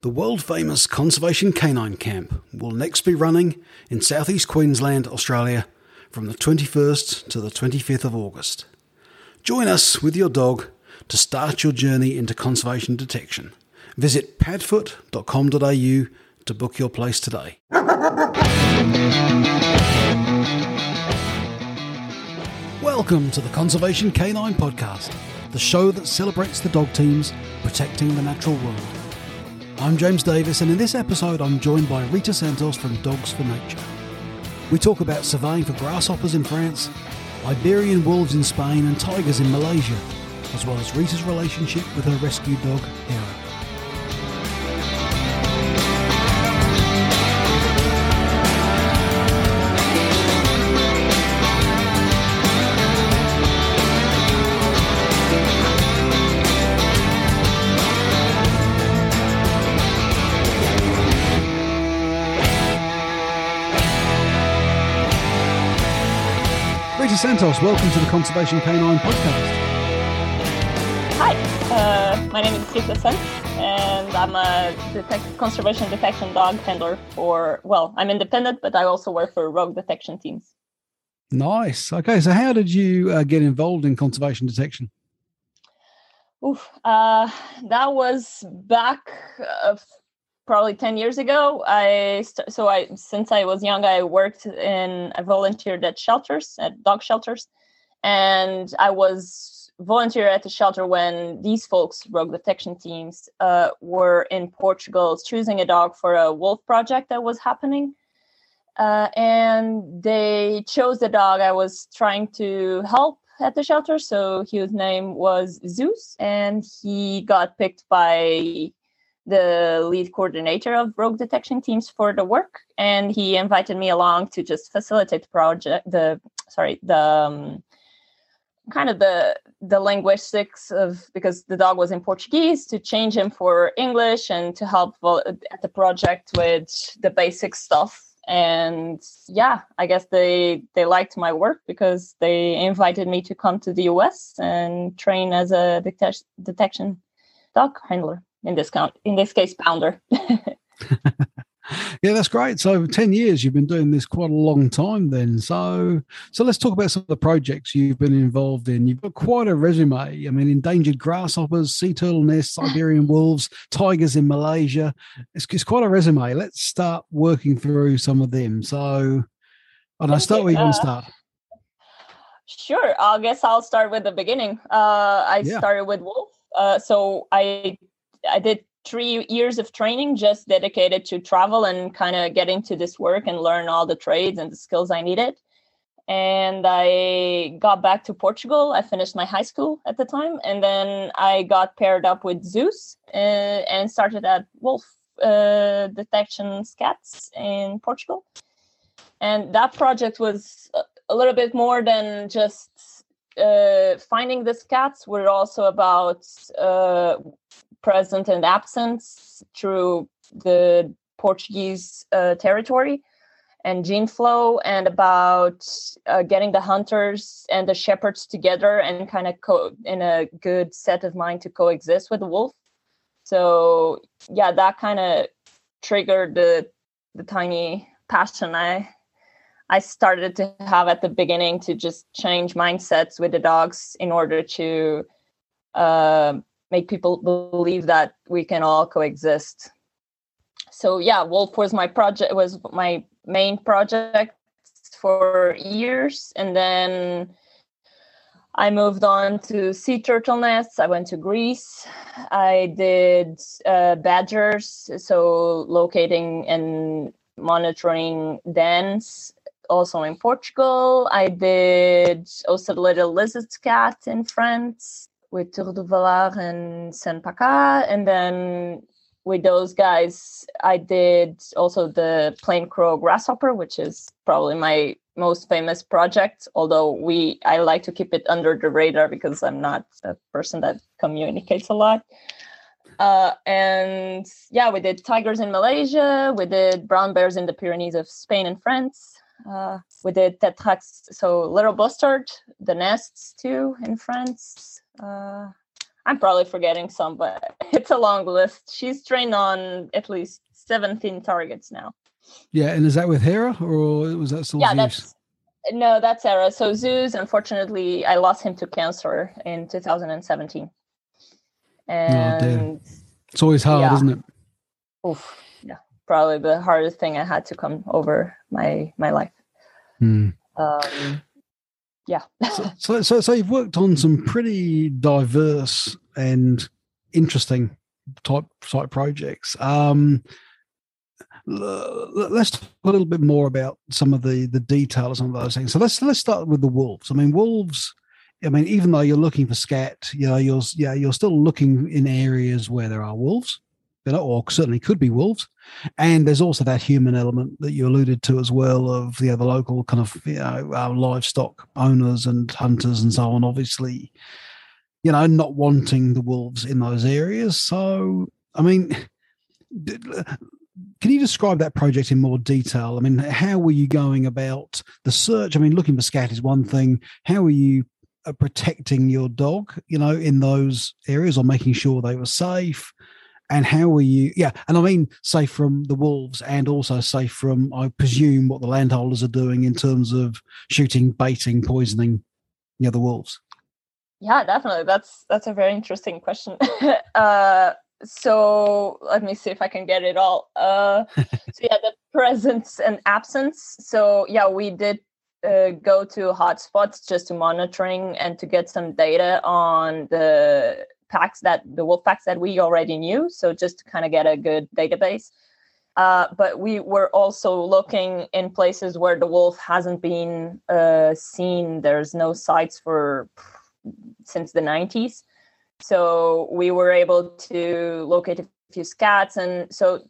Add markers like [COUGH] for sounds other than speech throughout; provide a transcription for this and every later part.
The world famous Conservation Canine Camp will next be running in southeast Queensland, Australia from the 21st to the 25th of August. Join us with your dog to start your journey into conservation detection. Visit padfoot.com.au to book your place today. Welcome to the Conservation Canine Podcast, the show that celebrates the dog teams protecting the natural world. I'm James Davis, and in this episode, I'm joined by Rita Santos from Dogs for Nature. We talk about surveying for grasshoppers in France, Iberian wolves in Spain, and tigers in Malaysia, as well as Rita's relationship with her rescue dog, Hera. Santos, welcome to the Conservation Canine Podcast. Hi, uh, my name is Rita Santos, and I'm a detect- conservation detection dog handler for, well, I'm independent, but I also work for rogue detection teams. Nice. Okay, so how did you uh, get involved in conservation detection? Oof, uh, that was back uh, probably 10 years ago. I so I since I was young, I worked in I volunteered at shelters, at dog shelters, and I was volunteer at the shelter when these folks, rogue detection teams, uh, were in Portugal choosing a dog for a wolf project that was happening. Uh, and they chose the dog I was trying to help at the shelter. So his name was Zeus, and he got picked by the lead coordinator of rogue detection teams for the work, and he invited me along to just facilitate the project. The sorry, the um, kind of the the linguistics of because the dog was in Portuguese to change him for English and to help at the project with the basic stuff and yeah i guess they they liked my work because they invited me to come to the us and train as a detec- detection dog handler in this count in this case pounder. [LAUGHS] Yeah that's great. So 10 years you've been doing this quite a long time then. So so let's talk about some of the projects you've been involved in. You've got quite a resume. I mean endangered grasshoppers sea turtle nests iberian wolves tigers in malaysia. It's, it's quite a resume. Let's start working through some of them. So and i don't start where you want to start. sure. I guess i'll start with the beginning. Uh i yeah. started with wolf. Uh so i i did three years of training just dedicated to travel and kind of get into this work and learn all the trades and the skills I needed. And I got back to Portugal. I finished my high school at the time. And then I got paired up with Zeus uh, and started at Wolf uh, Detection Scats in Portugal. And that project was a little bit more than just uh, finding the scats. We're also about uh, present and absence through the Portuguese uh, territory and gene flow and about uh, getting the hunters and the shepherds together and kind of co- in a good set of mind to coexist with the wolf. So yeah that kind of triggered the the tiny passion i i started to have at the beginning to just change mindsets with the dogs in order to uh, make people believe that we can all coexist. So yeah wolf was my project was my main project for years. And then i moved on to sea turtle nests i went to greece. I did uh, badgers so locating and monitoring dens also in portugal. I did also little lizard cat in france with Tour and Saint Paca. And then with those guys, I did also the plain Crau grasshopper, which is probably my most famous project. Although we, I like to keep it under the radar because I'm not a person that communicates a lot. Uh, and yeah, we did tigers in Malaysia. We did brown bears in the Pyrenees of Spain and France. Uh, we did tetrax, so little bustard, the nests too in France uh, I'm probably forgetting some, but [LAUGHS] it's a long list. She's trained on at least 17 targets now. Yeah, and is that with Hera or was that still yeah, Zeus? that's no, that's Hera. So Zeus, unfortunately, I lost him to cancer in 2017. And oh, it's always hard, yeah. isn't it? Oof, yeah, probably the hardest thing I had to come over my my life. Hmm. Um, yeah. so, [LAUGHS] so, so, so you've worked on some pretty diverse and interesting type type projects. Um, let's talk a little bit more about some of the the detail of some of those things. So let's let's start with the wolves. I mean, wolves. I mean, even though you're looking for scat, you know, you're yeah, you're still looking in areas where there are wolves, know, or certainly could be wolves. And there's also that human element that you alluded to as well of the local kind of you know uh, livestock owners and hunters and so on. Obviously, you know, not wanting the wolves in those areas. So, I mean [LAUGHS] can you describe that project in more detail? I mean, how were you going about the search? I mean, looking for scat is one thing. How are you uh, protecting your dog, you know, in those areas or making sure they were safe? And how were you, yeah, and I mean safe from the wolves and also safe from, I presume, what the landholders are doing in terms of shooting, baiting, poisoning, the wolves. Yeah, definitely. That's that's a very interesting question. [LAUGHS] uh, so let me see if I can get it all. Uh, [LAUGHS] so yeah, the presence and absence. So yeah, we did uh, go to hotspots just to monitoring and to get some data on the packs that the wolf packs that we already knew. So just to kind of get a good database. Uh, but we were also looking in places where the wolf hasn't been uh, seen. There's no sites for since the 90s so we were able to locate a few scats and so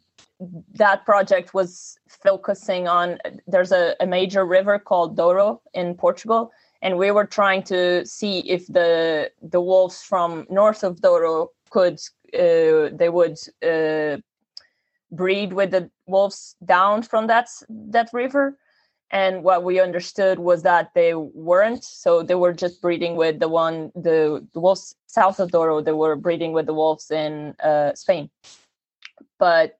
that project was focusing on there's a, a, major river called douro in portugal and we were trying to see if the the wolves from north of douro could uh, they would uh, breed with the wolves down from that that river. And what we understood was that they weren't. So they were just breeding with the one the, the wolves south of douro they were breeding with the wolves in uh, spain. But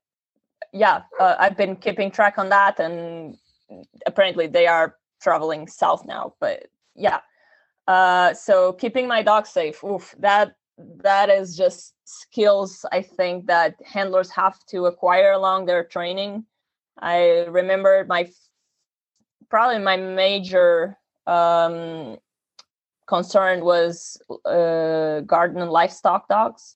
yeah uh, i've been keeping track on that and apparently they are traveling south now but yeah uh, so keeping my dog safe oof, that that is just skills i think that handlers have to acquire along their training i remember my probably my major um, concern was uh, garden and livestock dogs.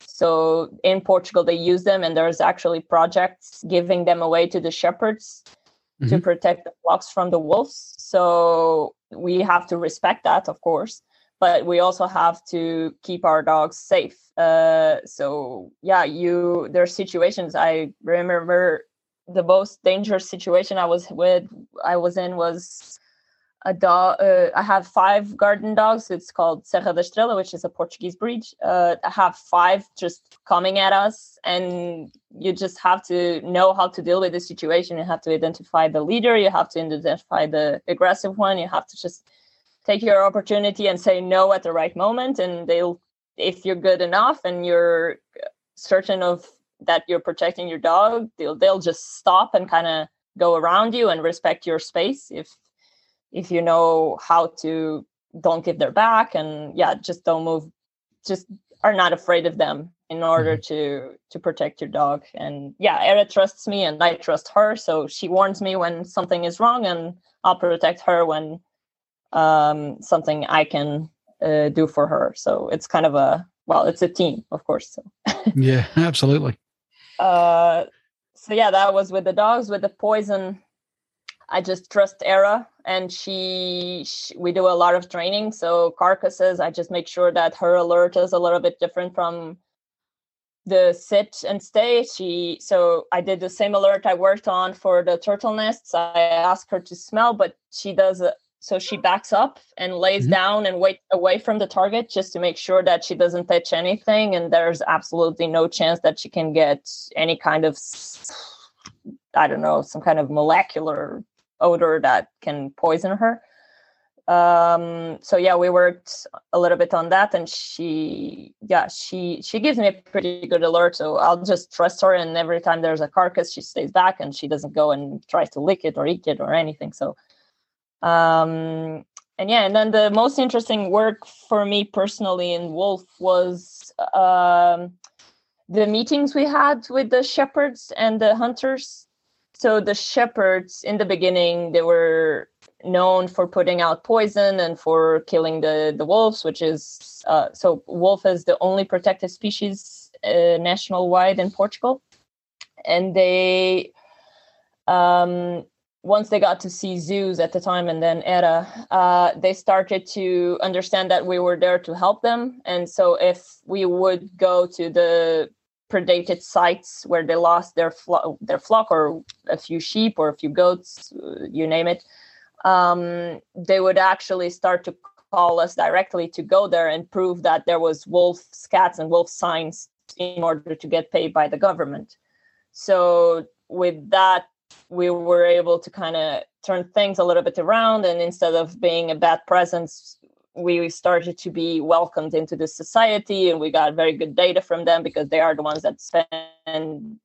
So in Portugal, they use them, and there's actually projects giving them away to the shepherds mm-hmm. to protect the flocks from the wolves. So we have to respect that, of course, but we also have to keep our dogs safe. Uh, so yeah, you there are situations I remember the most dangerous situation I was with I was in was a dog. Uh, I have five garden dogs. It's called Serra da Estrela, which is a Portuguese breed. Uh, I have five just coming at us, and you just have to know how to deal with the situation. You have to identify the leader. You have to identify the aggressive one. You have to just take your opportunity and say no at the right moment, and they'll. If you're good enough and you're certain of that you're protecting your dog, they'll they'll just stop and kind of go around you and respect your space if if you know how to don't give their back and yeah just don't move just are not afraid of them in order mm-hmm. to to protect your dog and yeah Hera trusts me and I trust her so she warns me when something is wrong and I'll protect her when um something I can uh, do for her so it's kind of a well it's a team of course so. yeah [LAUGHS] absolutely [LAUGHS] uh, so yeah, that was with the dogs. With the poison, I just trust Hera, and she, she, we do a lot of training. So carcasses, I just make sure that her alert is a little bit different from the sit and stay. She so I did the same alert I worked on for the turtle nests. I asked her to smell, but she does a, so she backs up and lays mm-hmm. down and wait away from the target just to make sure that she doesn't touch anything. And there's absolutely no chance that she can get any kind of, I don't know, some kind of molecular odor that can poison her. um so yeah we worked a little bit on that and she yeah she she gives me a pretty good alert so i'll just trust her and every time there's a carcass she stays back and she doesn't go and tries to lick it or eat it or anything so um and yeah and then the most interesting work for me personally in wolf was um the meetings we had with the shepherds and the hunters so the shepherds in the beginning they were known for putting out poison and for killing the the wolves, which is uh, so wolf is the only protected species uh, national wide in Portugal, and they um, once they got to see Zeus at the time and then Hera, uh, they started to understand that we were there to help them. And so if we would go to the predated sites where they lost their flo- their flock or a few sheep or a few goats, uh, you name it, um, they would actually start to call us directly to go there and prove that there was wolf scats and wolf signs in order to get paid by the government. So with that, we were able to kind of turn things a little bit around, and instead of being a bad presence, we started to be welcomed into the society, and we got very good data from them because they are the ones that spend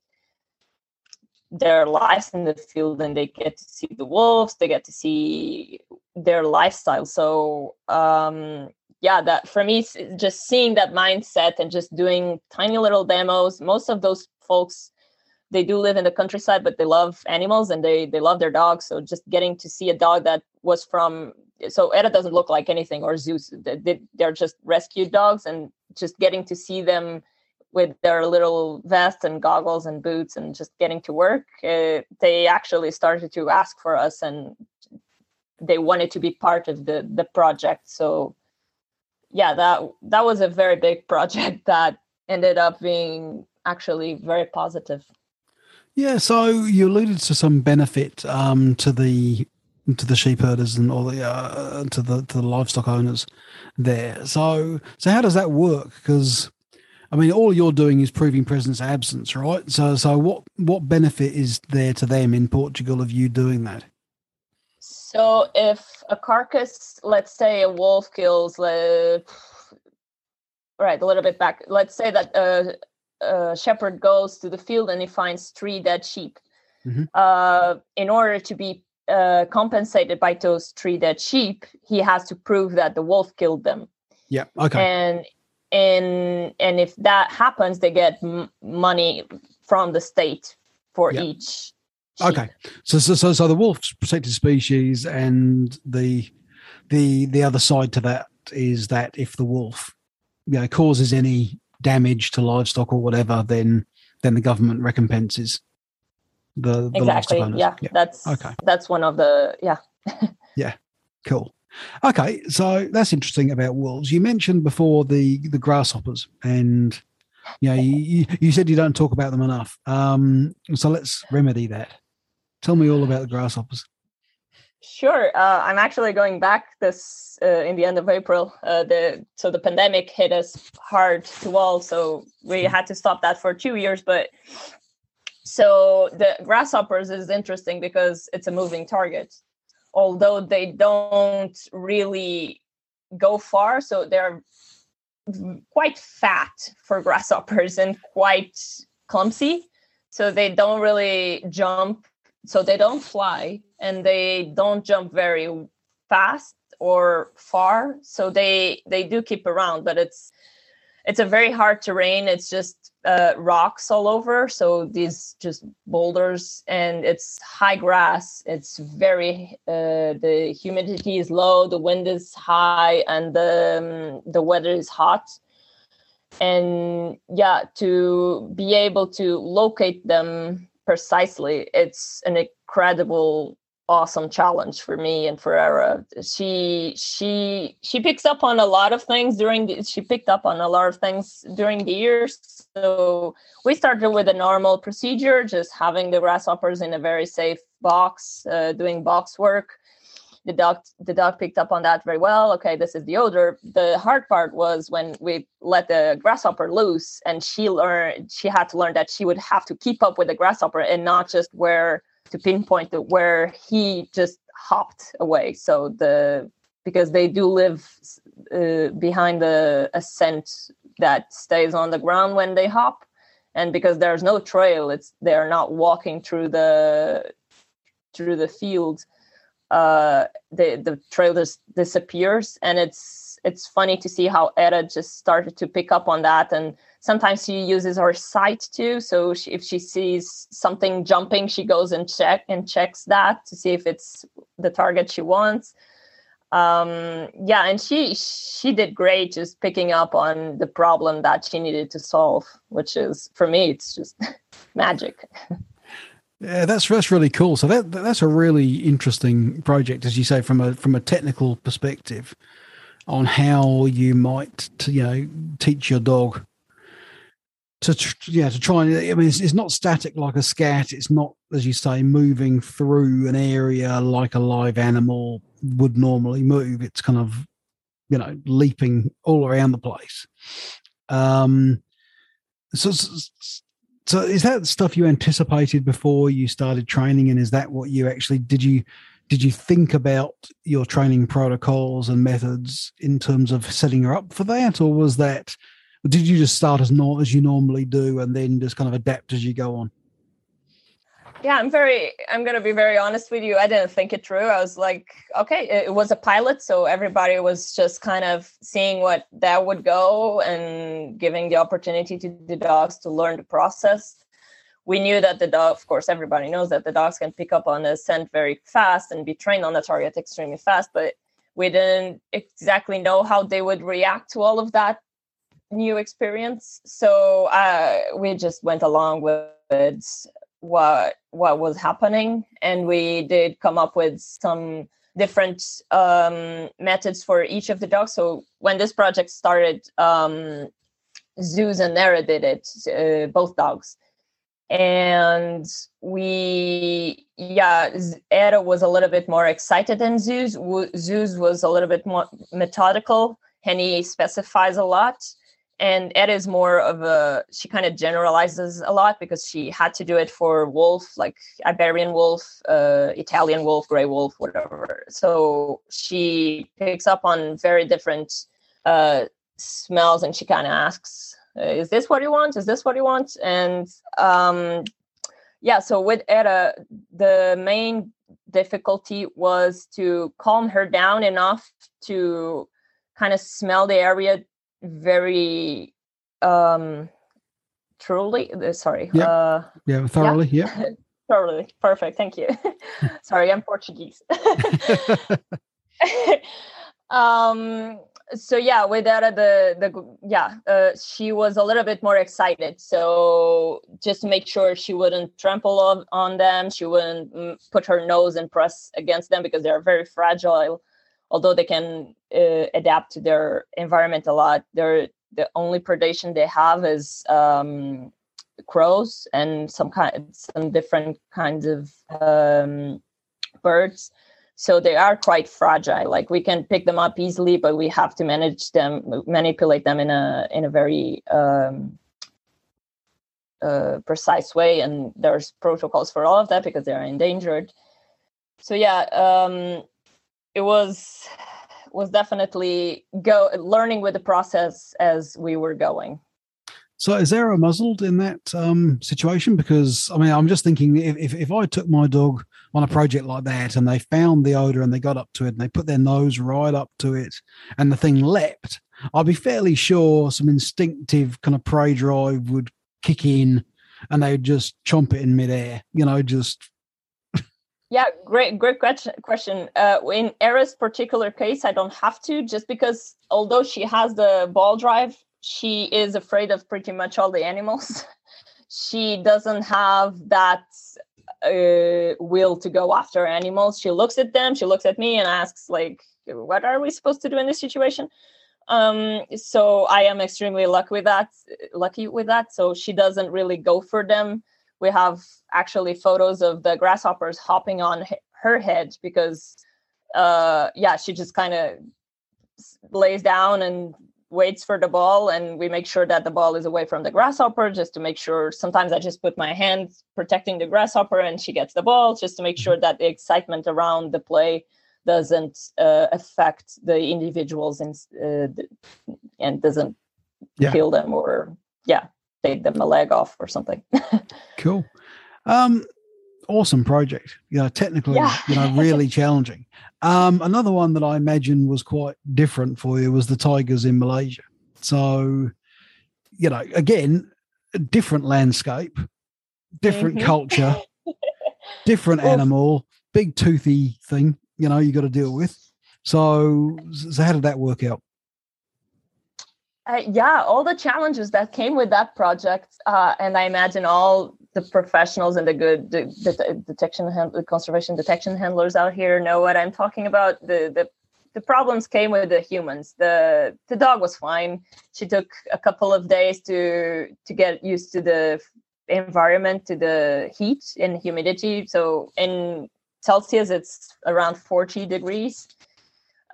their lives in the field and they get to see the wolves they get to see their lifestyle. So um yeah that for me just seeing that mindset and just doing tiny little demos most of those folks they do live in the countryside but they love animals and they they love their dogs. So just getting to see a dog that was from so Hera doesn't look like anything or Zeus they, they're just rescued dogs and just getting to see them with their little vest and goggles and boots and just getting to work, uh, they actually started to ask for us and they wanted to be part of the the project. So yeah, that that was a very big [LAUGHS] project that ended up being actually very positive. Yeah, so you alluded to some benefit um, to the to the sheep herders and all the uh, to the to the livestock owners there. So so how does that work? Because I mean, all you're doing is proving presence absence, right? So, so what what benefit is there to them in Portugal of you doing that? So, if a carcass, let's say a wolf kills, uh, right, a little bit back. Let's say that a, a, shepherd goes to the field and he finds three dead sheep. Mm-hmm. Uh, in order to be uh, compensated by those three dead sheep, he has to prove that the wolf killed them. Yeah. Okay. And and and if that happens they get m- money from the state for yep. each sheep. okay so, so so so the wolf's protected species and the the the other side to that is that if the wolf you know causes any damage to livestock or whatever then then the government recompenses the, the exactly yeah, yeah that's okay that's one of the yeah [LAUGHS] yeah cool Okay, so that's interesting about wolves. You mentioned before the the grasshoppers, and you know, you, you said you don't talk about them enough. Um, so let's remedy that. Tell me all about the grasshoppers. Sure. Uh, I'm actually going back this uh, in the end of April. Uh, the so the pandemic hit us hard to all, so we had to stop that for two years. But so the grasshoppers is interesting because it's a moving target although they don't really go far. So they're quite fat for grasshoppers and quite clumsy. So they don't really jump. So they don't fly and they don't jump very fast or far. So they they do keep around, but it's it's a very hard terrain. It's just uh, rocks all over. So these just boulders, and it's high grass. It's very uh, the humidity is low, the wind is high, and the um, the weather is hot. And yeah, to be able to locate them precisely, it's an incredible awesome challenge for me and for Hera. She she she picks up on a lot of things during the, she picked up on a lot of things during the years. So we started with a normal procedure, just having the grasshoppers in a very safe box, uh, doing box work. The dog the dog picked up on that very well. Okay, this is the odor. The hard part was when we let the grasshopper loose and she learned she had to learn that she would have to keep up with the grasshopper and not just where to pinpoint where he just hopped away. So the because they do live uh, behind the a scent that stays on the ground when they hop and because there's no trail it's they're not walking through the through the field uh the the trail just disappears and it's it's funny to see how Hera just started to pick up on that and sometimes she uses her sight too so she, if she sees something jumping she goes and check and checks that to see if it's the target she wants. Um yeah and she she did great just picking up on the problem that she needed to solve which is for me it's just [LAUGHS] magic. Yeah that's that's really cool. So that that's a really interesting project as you say from a from a technical perspective on how you might you know teach your dog to yeah to try and i mean it's, it's, not static like a scat. It's not as you say moving through an area like a live animal would normally move. It's kind of you know leaping all around the place. Um so so is that stuff you anticipated before you started training? And is that what you actually did you did you think about your training protocols and methods in terms of setting her up for that? Or was that did you just start as not as you normally do and then just kind of adapt as you go on? Yeah, I'm very I'm gonna be very honest with you. I didn't think it through. I was like, okay, it, was a pilot, so everybody was just kind of seeing what that would go and giving the opportunity to the dogs to learn the process we knew that the dog, of course, everybody knows that the dogs can pick up on the scent very fast and be trained on the target extremely fast, but we didn't exactly know how they would react to all of that new experience. So uh, we just went along with what what was happening, and we did come up with some different um, methods for each of the dogs. So when this project started, um, Zeus and Nera did it, uh, both dogs. And we, yeah, Hera was a little bit more excited than Zeus. Zeus was a little bit more methodical and he specifies a lot and Ed is more of a she kind of generalizes a lot because she had to do it for wolf like Iberian wolf, uh, Italian wolf, gray wolf, whatever. So she picks up on very different uh, smells and she kind of asks, "Is this what you want? Is this what you want?" And um, yeah, so with Hera, the main difficulty was to calm her down enough to kind of smell the area very um truly uh, sorry yeah. uh, yeah. thoroughly yeah, yeah. [LAUGHS] thoroughly. Perfect. Thank you. [LAUGHS] Sorry i'm portuguese. [LAUGHS] Um so yeah with that the the yeah uh, she was a little bit more excited. So just to make sure she wouldn't trample on, on them she wouldn't mm, put her nose and press against them because they're very fragile although they can uh, adapt to their environment a lot, they're the only predation they have is um, crows and some kind some different kinds of um, birds. So they are quite fragile. Like we can pick them up easily, but we have to manage them, manipulate them in a in a very um, uh, precise way. And there's protocols for all of that because they are endangered. So yeah, um, it was was definitely go learning with the process as we were going. So, is there a muzzled in that um, situation? Because I mean, I'm just thinking if, if, I took my dog on a project like that and they found the odor and they got up to it and they put their nose right up to it and the thing leapt, I'd be fairly sure some instinctive kind of prey drive would kick in and they would just chomp it in midair. You know, just yeah, great, great question. Uh, in Hera's particular case, I don't have to, just because although she has the ball drive, she is afraid of pretty much all the animals. [LAUGHS] she doesn't have that uh, will to go after animals. She looks at them, she looks at me, and asks, like, "What are we supposed to do in this situation?" Um, so I am extremely lucky with that. Lucky with that. So she doesn't really go for them we have actually photos of the grasshoppers hopping on her head because uh yeah she just kind of lays down and waits for the ball and we make sure that the ball is away from the grasshopper just to make sure sometimes i just put my hand protecting the grasshopper and she gets the ball just to make sure that the excitement around the play doesn't uh, affect the individuals and uh, and doesn't yeah. kill them or yeah take them a leg off or something. [LAUGHS] Cool. Um awesome project. You know technically yeah. you know really [LAUGHS] challenging. Um another one that i imagine was quite different for you was the tigers in malaysia. So you know again different landscape different mm-hmm. culture [LAUGHS] different animal big toothy thing you know you got to deal with. So so how did that work out uh, yeah all the challenges that came with that project uh, and i imagine all the professionals and the good the, the detection the conservation detection handlers out here know what i'm talking about. The the the problems came with the humans. The the dog was fine. She took a couple of days to to get used to the environment to the heat and humidity. So in celsius it's around 40 degrees.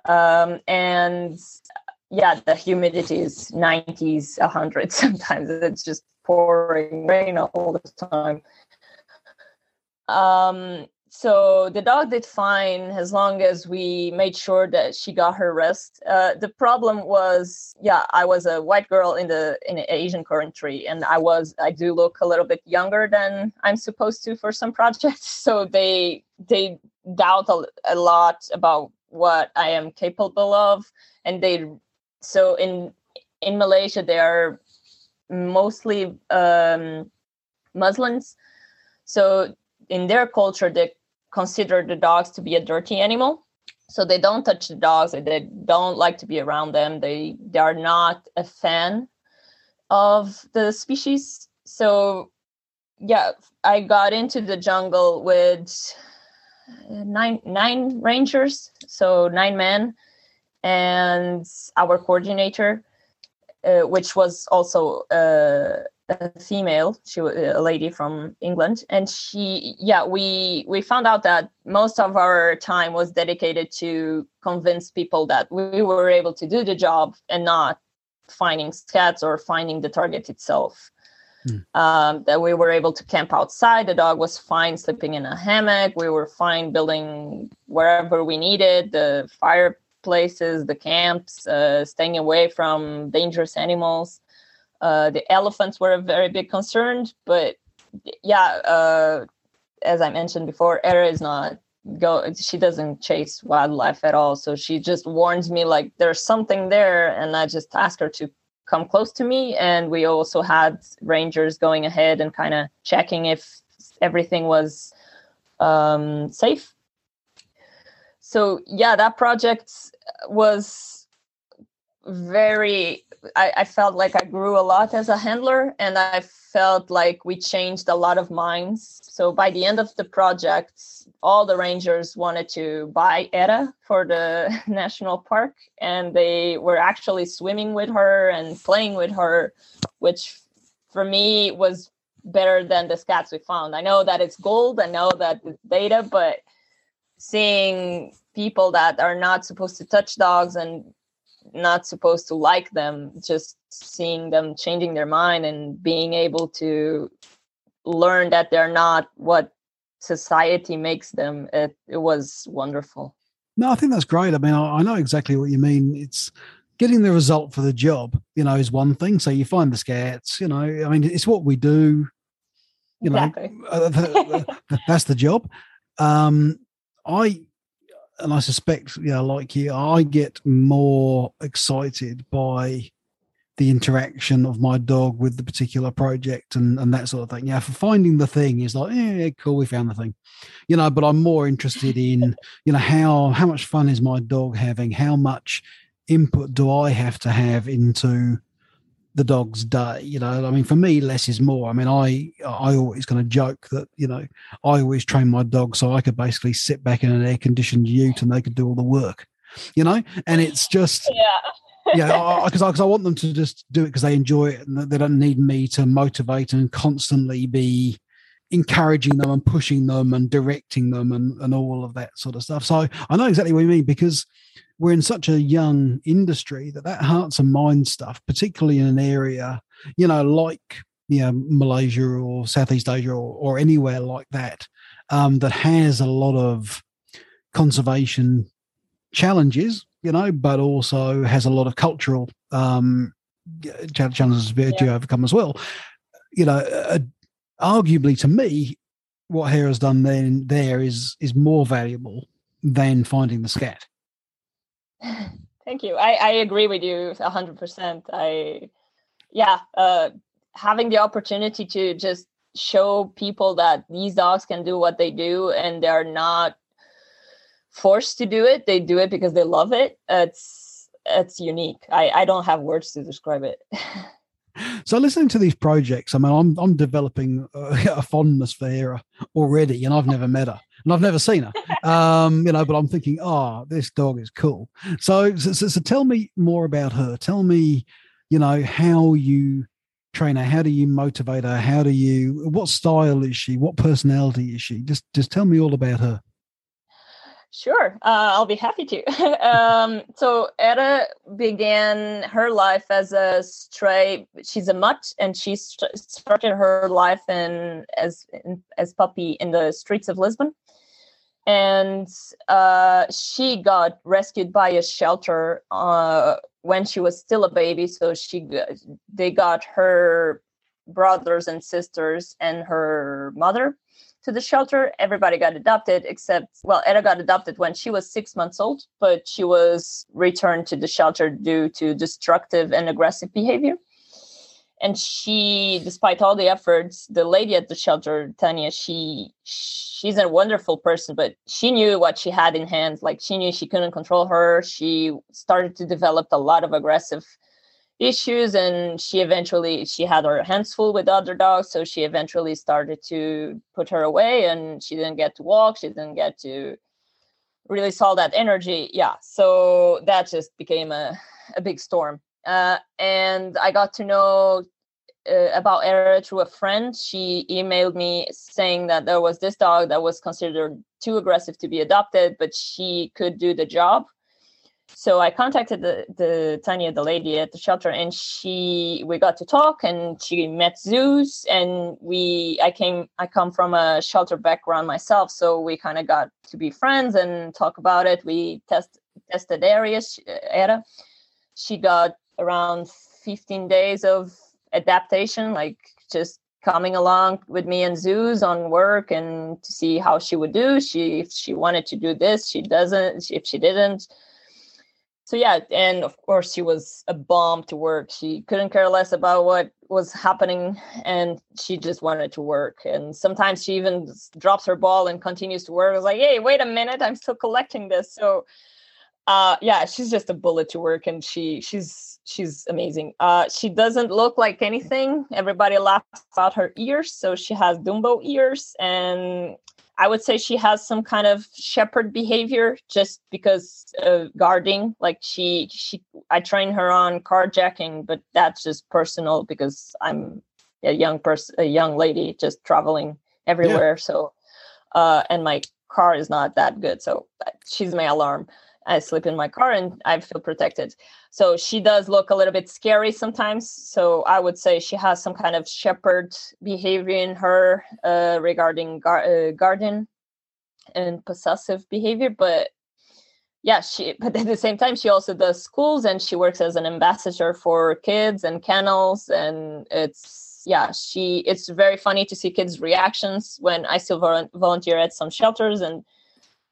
Um, and yeah the humidity is 90s 100 [LAUGHS] sometimes. It's just pouring rain all the time. Um, so the dog did fine as long as we made sure that she got her rest. Uh, the problem was yeah i was a white girl in the in an asian country and i was i do look a little bit younger than i'm supposed to for some [LAUGHS] projects. So they they doubt a, a lot about what i am capable of and they so in in Malaysia they are mostly um, Muslims. So in their culture, they consider the dogs to be a dirty animal. So they don't touch the dogs. They don't like to be around them. They they are not a fan of the species. So yeah, I got into the jungle with nine nine rangers, so nine men and our coordinator, uh, which was also uh, a female, she was a lady from England, and she, yeah, we we found out that most of our time was dedicated to convince people that we were able to do the job and not finding scats or finding the target itself. Mm. Um, that we were able to camp outside. The dog was fine sleeping in a hammock. We were fine building wherever we needed. The fire places, the camps, uh, staying away from dangerous animals. Uh, the elephants were a very big concern, but yeah, uh, as I mentioned before, Hera is not go. She doesn't chase wildlife at all, so she just warns me like there's something there, and I just ask her to come close to me. And we also had rangers going ahead and kind of checking if everything was um, safe so yeah that project was very I, I, felt like i grew a lot as a handler and i felt like we changed a lot of minds. So by the end of the project all the rangers wanted to buy Hera for the [LAUGHS] national park and they were actually swimming with her and playing with her which for me was better than the scats we found. I know that it's gold i know that it's data but seeing people that are not supposed to touch dogs and not supposed to like them just seeing them changing their mind and being able to learn that they're not what society makes them it, it was wonderful. No i think that's great. I mean I, I know exactly what you mean. It's getting the result for the job you know is one thing. So you find the scats you know i mean it's what we do you know uh, [LAUGHS] that's the job. Um I and I suspect, yeah, like you, I get more excited by the interaction of my dog with the particular project and, and that sort of thing. Yeah, for finding the thing is like, yeah, cool, we found the thing. You know, but I'm more interested in, you know, how how much fun is my dog having? How much input do I have to have into the dog's day. You know, I mean, for me, less is more. I mean, I I always kind of joke that you know I always train my dog so I could basically sit back in an air conditioned ute and they could do all the work. You know, and it's just [LAUGHS] yeah. yeah, because I, I, I, want them to just do it because they enjoy it and they don't need me to motivate and constantly be encouraging them and pushing them and directing them and, and all of that sort of stuff. So I know exactly what you mean because we're in such a young industry that that hearts and minds stuff, particularly in an area, you know, like you know Malaysia or Southeast Asia or, or anywhere like that, um, that has a lot of conservation challenges, you know, but also has a lot of cultural um, challenges to yeah. overcome as well. You know, uh, arguably to me, what Hera's done then there is is more valuable than finding the scat. [LAUGHS] Thank you. I, I agree with you hundred percent. I yeah, uh, having the opportunity to just show people that these dogs can do what they do and they're not forced to do it. They do it because they love it. It's it's unique. I, I don't have words to describe it. [LAUGHS] So listening to these projects, I mean, I'm I'm developing a, [LAUGHS] a fondness for Hera already, and I've never met her and I've never seen her. Um, you know, but I'm thinking, oh, this dog is cool. So, so, so tell me more about her. Tell me, you know, how you train her. How do you motivate her? How do you? What style is she? What personality is she? Just just tell me all about her. Sure, uh, I'll be happy to. [LAUGHS] um, so Hera began her life as a stray. She's a mutt, and she st- started her life in as in, as puppy in the streets of Lisbon. And uh, she got rescued by a shelter uh, when she was still a baby. So she they got her brothers and sisters and her mother to the shelter. Everybody got adopted except, well, Hera got adopted when she was six months old, but she was returned to the shelter due to destructive and aggressive behavior. And she, despite all the efforts, the lady at the shelter, Tanya, she she's a wonderful person, but she knew what she had in hand. Like she knew she couldn't control her. She started to develop a lot of aggressive issues and she eventually she had her hands full with other dogs so she eventually started to put her away and she didn't get to walk she didn't get to release all that energy. Yeah so that just became a, a big storm. Uh, and i got to know uh, about Hera through a friend. She emailed me saying that there was this dog that was considered too aggressive to be adopted but she could do the job so I contacted the, the Tanya, the lady at the shelter, and she we got to talk, and she met Zeus, and we I came I come from a shelter background myself, so we kind of got to be friends and talk about it. We test tested areas. Uh, era, she got around 15 days of adaptation, like just coming along with me and Zeus on work and to see how she would do. She if she wanted to do this, she doesn't. If she didn't so yeah and of course she was a bomb to work. She couldn't care less about what was happening and she just wanted to work. And sometimes she even drops her ball and continues to work. I was like hey wait a minute i'm still collecting this. So uh yeah she's just a bullet to work and she she's she's amazing. Uh she doesn't look like anything. Everybody laughs about her ears so she has dumbo ears and I would say she has some kind of shepherd behavior just because of guarding. Like she, she, I train her on carjacking, but that's just personal because I'm a young person, a young lady just traveling everywhere. Yeah. So, uh, and my car is not that good. So uh, she's my alarm. I sleep in my car and I feel protected. So she does look a little bit scary sometimes. So I would say she has some kind of shepherd behavior in her uh, regarding gar- uh, guardian and possessive behavior. But yeah, she. [LAUGHS] But at the same time, she also does schools and she works as an ambassador for kids and kennels. And it's yeah, she. It's very funny to see kids' reactions when I still volunteer at some shelters and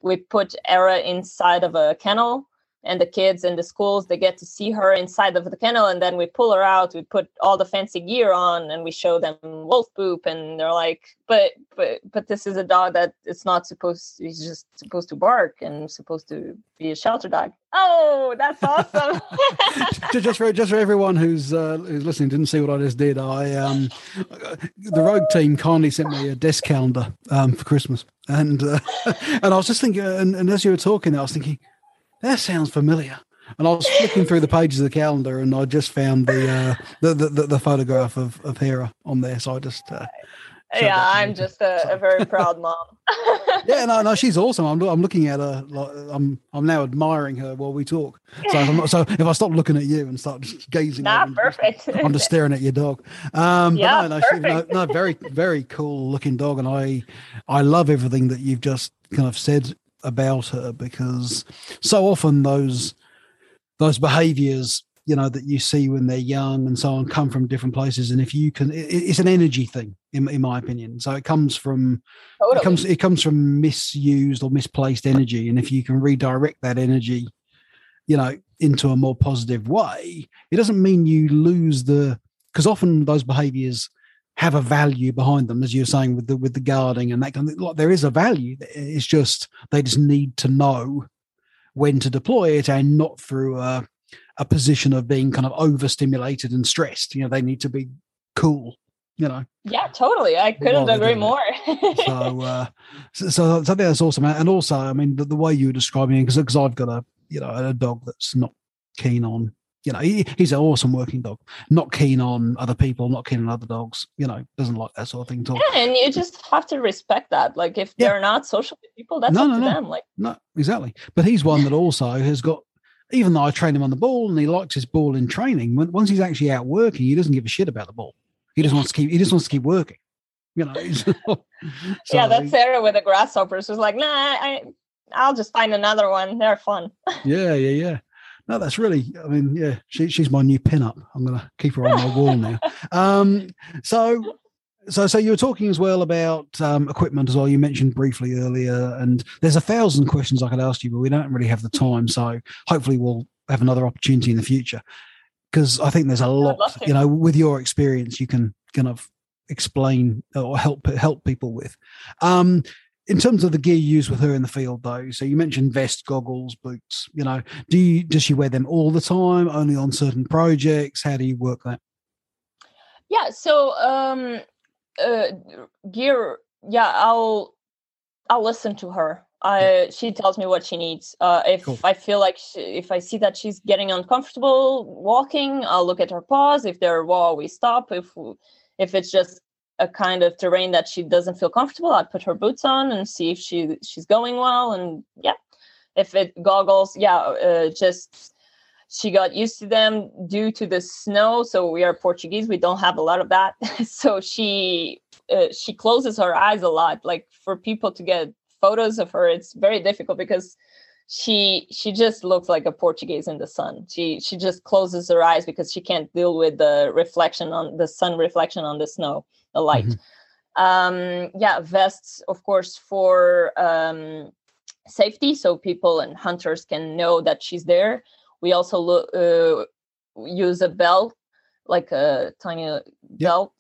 we put Hera inside of a kennel and the kids in the schools they get to see her inside of the kennel and then we pull her out we put all the fancy gear on and we show them wolf poop and they're like but but but this is a dog that it's not supposed he's just supposed to bark and supposed to be a shelter dog. Oh that's awesome. [LAUGHS] [LAUGHS] Just for just for everyone who's uh, who's listening didn't see what i just did i um the rogue team kindly sent me a desk calendar um for christmas. And uh, [LAUGHS] and i was just thinking and, and as you were talking i was thinking that sounds familiar. And I was flicking through the pages of the calendar, and I just found the uh, the, the, the photograph of of Hera on there. So I just uh, yeah, I'm just a, a, very [LAUGHS] proud mom. yeah, no, no, she's [LAUGHS] awesome. I'm I'm looking at her. Like, I'm I'm now admiring her while we talk. So if, not, so [LAUGHS] if I stop looking at you and start just gazing, nah, perfect. I'm just staring at your dog. Um, yeah, no, no, she, no, no, very very cool looking dog, and I I love everything that you've just kind of said about her because so often those those behaviors you know that you see when they're young and so on come from different places. And if you can it, it's an energy thing in, in my opinion. So it comes from totally. it comes it comes from misused or misplaced energy. And if you can redirect that energy you know into a more positive way it doesn't mean you lose the because often those behaviors have a value behind them as you're saying with the with the guarding and that kind of like there is a value it's just they just need to know when to deploy it and not through a a position of being kind of overstimulated and stressed. You know, they need to be cool. You know. Yeah, totally. I couldn't agree more. [LAUGHS] so, uh, so, so, I think that's awesome. And also, I mean, the, the way you were describing it, because I've got a you know a dog that's not keen on you know, he, he's an awesome working dog. Not keen on other people, not keen on other dogs. You know, doesn't like that sort of thing at all. Yeah, and you just have to respect that. Like, if yeah. they're not social people, that's no, up no, to no. them. Like, no, exactly. But he's one that also has got even though I train him on the ball and he likes his ball in training, when, once he's actually out working, he doesn't give a shit about the ball. He just wants to keep. He just wants to keep working. You know. [LAUGHS] [LAUGHS] so, yeah, that's Hera with the grasshoppers. Was like, nah, I, I'll just find another one. They're fun. [LAUGHS] yeah, yeah, yeah. No, that's really. I mean, yeah, she, she's my new pinup. I'm gonna keep her on my wall now. Um, so so so you were talking as well about um, equipment as well you mentioned briefly earlier and there's a thousand questions i could ask you but we don't really have the time so hopefully we'll have another opportunity in the future because i think there's a lot you know with your experience you can kind of explain or help help people with um, in terms of the gear used with her in the field though so you mentioned vest goggles boots you know do you does she wear them all the time only on certain projects how do you work that yeah so um uh, gear yeah i'll i'll listen to her I, she tells me what she needs. Uh, if cool. I feel like she, if I see that she's getting uncomfortable walking, I'll look at her paws. If they're wall, we stop. If if it's just a kind of terrain that she doesn't feel comfortable, I'd put her boots on and see if she she's going well. And yeah, if it goggles, yeah, uh, just she got used to them due to the snow so we are portuguese we don't have a lot of that. [LAUGHS] So she uh, she closes her eyes a lot. Like for people to get photos of her it's very difficult because she she just looks like a portuguese in the sun. She she just closes her eyes because she can't deal with the reflection on the sun reflection on the snow light mm-hmm. um yeah vests of course for um safety so people and hunters can know that she's there we also lo- uh, use a belt, like a tiny yep. belt.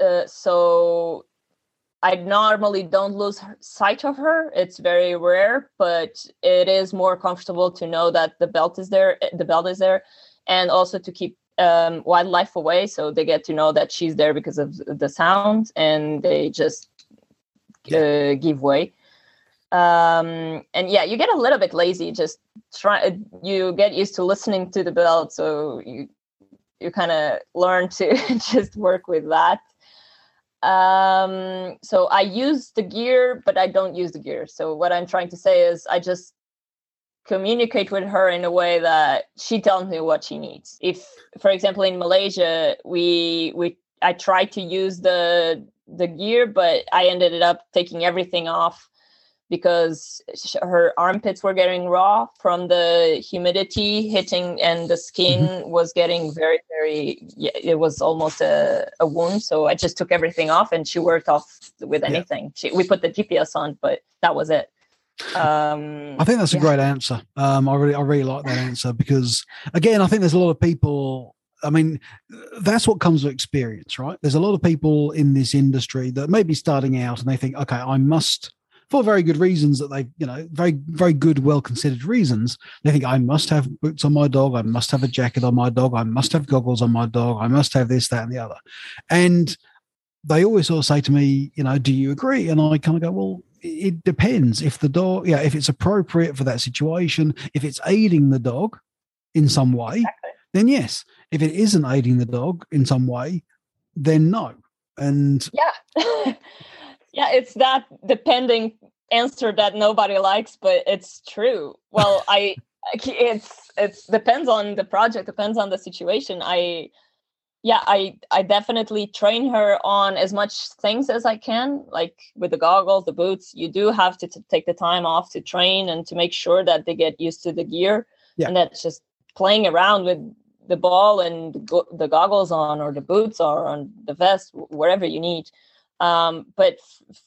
Uh, so I normally don't lose sight of her. It's very rare, but it is more comfortable to know that the belt is there. Eh, the belt is there, and also to keep um, wildlife away, so they get to know that she's there because of the sound, and they just uh, give way. Um, and yeah you get a little bit lazy just try you get used to listening to the belt so you you kind of learn to [LAUGHS] just work with that. Um, so i use the gear but i don't use the gear. So what i'm trying to say is i just communicate with her in a way that she tells me what she needs if for example in malaysia we we i tried to use the the gear but i ended up taking everything off because her armpits were getting raw from the humidity hitting and the skin mm-hmm. was getting very very it was almost a, a wound so i just took everything off and she worked off with anything yeah. she, we put the gps on but that was it um i think that's a yeah. great answer um i really i really like that answer because again i think there's a lot of people I mean, that's what comes with experience, right? There's a lot of people in this industry that may be starting out and they think, okay, I must for very good reasons that they, you know, very, very good, well considered reasons. They think I must have boots on my dog, I must have a jacket on my dog, I must have goggles on my dog, I must have this, that, and the other. And they always sort of say to me, you know, do you agree? And I kind of go, well, it depends. If the dog, yeah, if it's appropriate for that situation, if it's aiding the dog in some way, exactly. then yes. If it isn't aiding the dog in some way, then no. And yeah. [LAUGHS] yeah it's that depending answer that nobody likes but it's true well i it's it depends on the project depends on the situation i yeah i i definitely train her on as much things as i can like with the goggles the boots you do have to t- take the time off to train and to make sure that they get used to the gear yeah. and that's just playing around with the ball and go- the goggles on or the boots or on the vest wherever you need um, but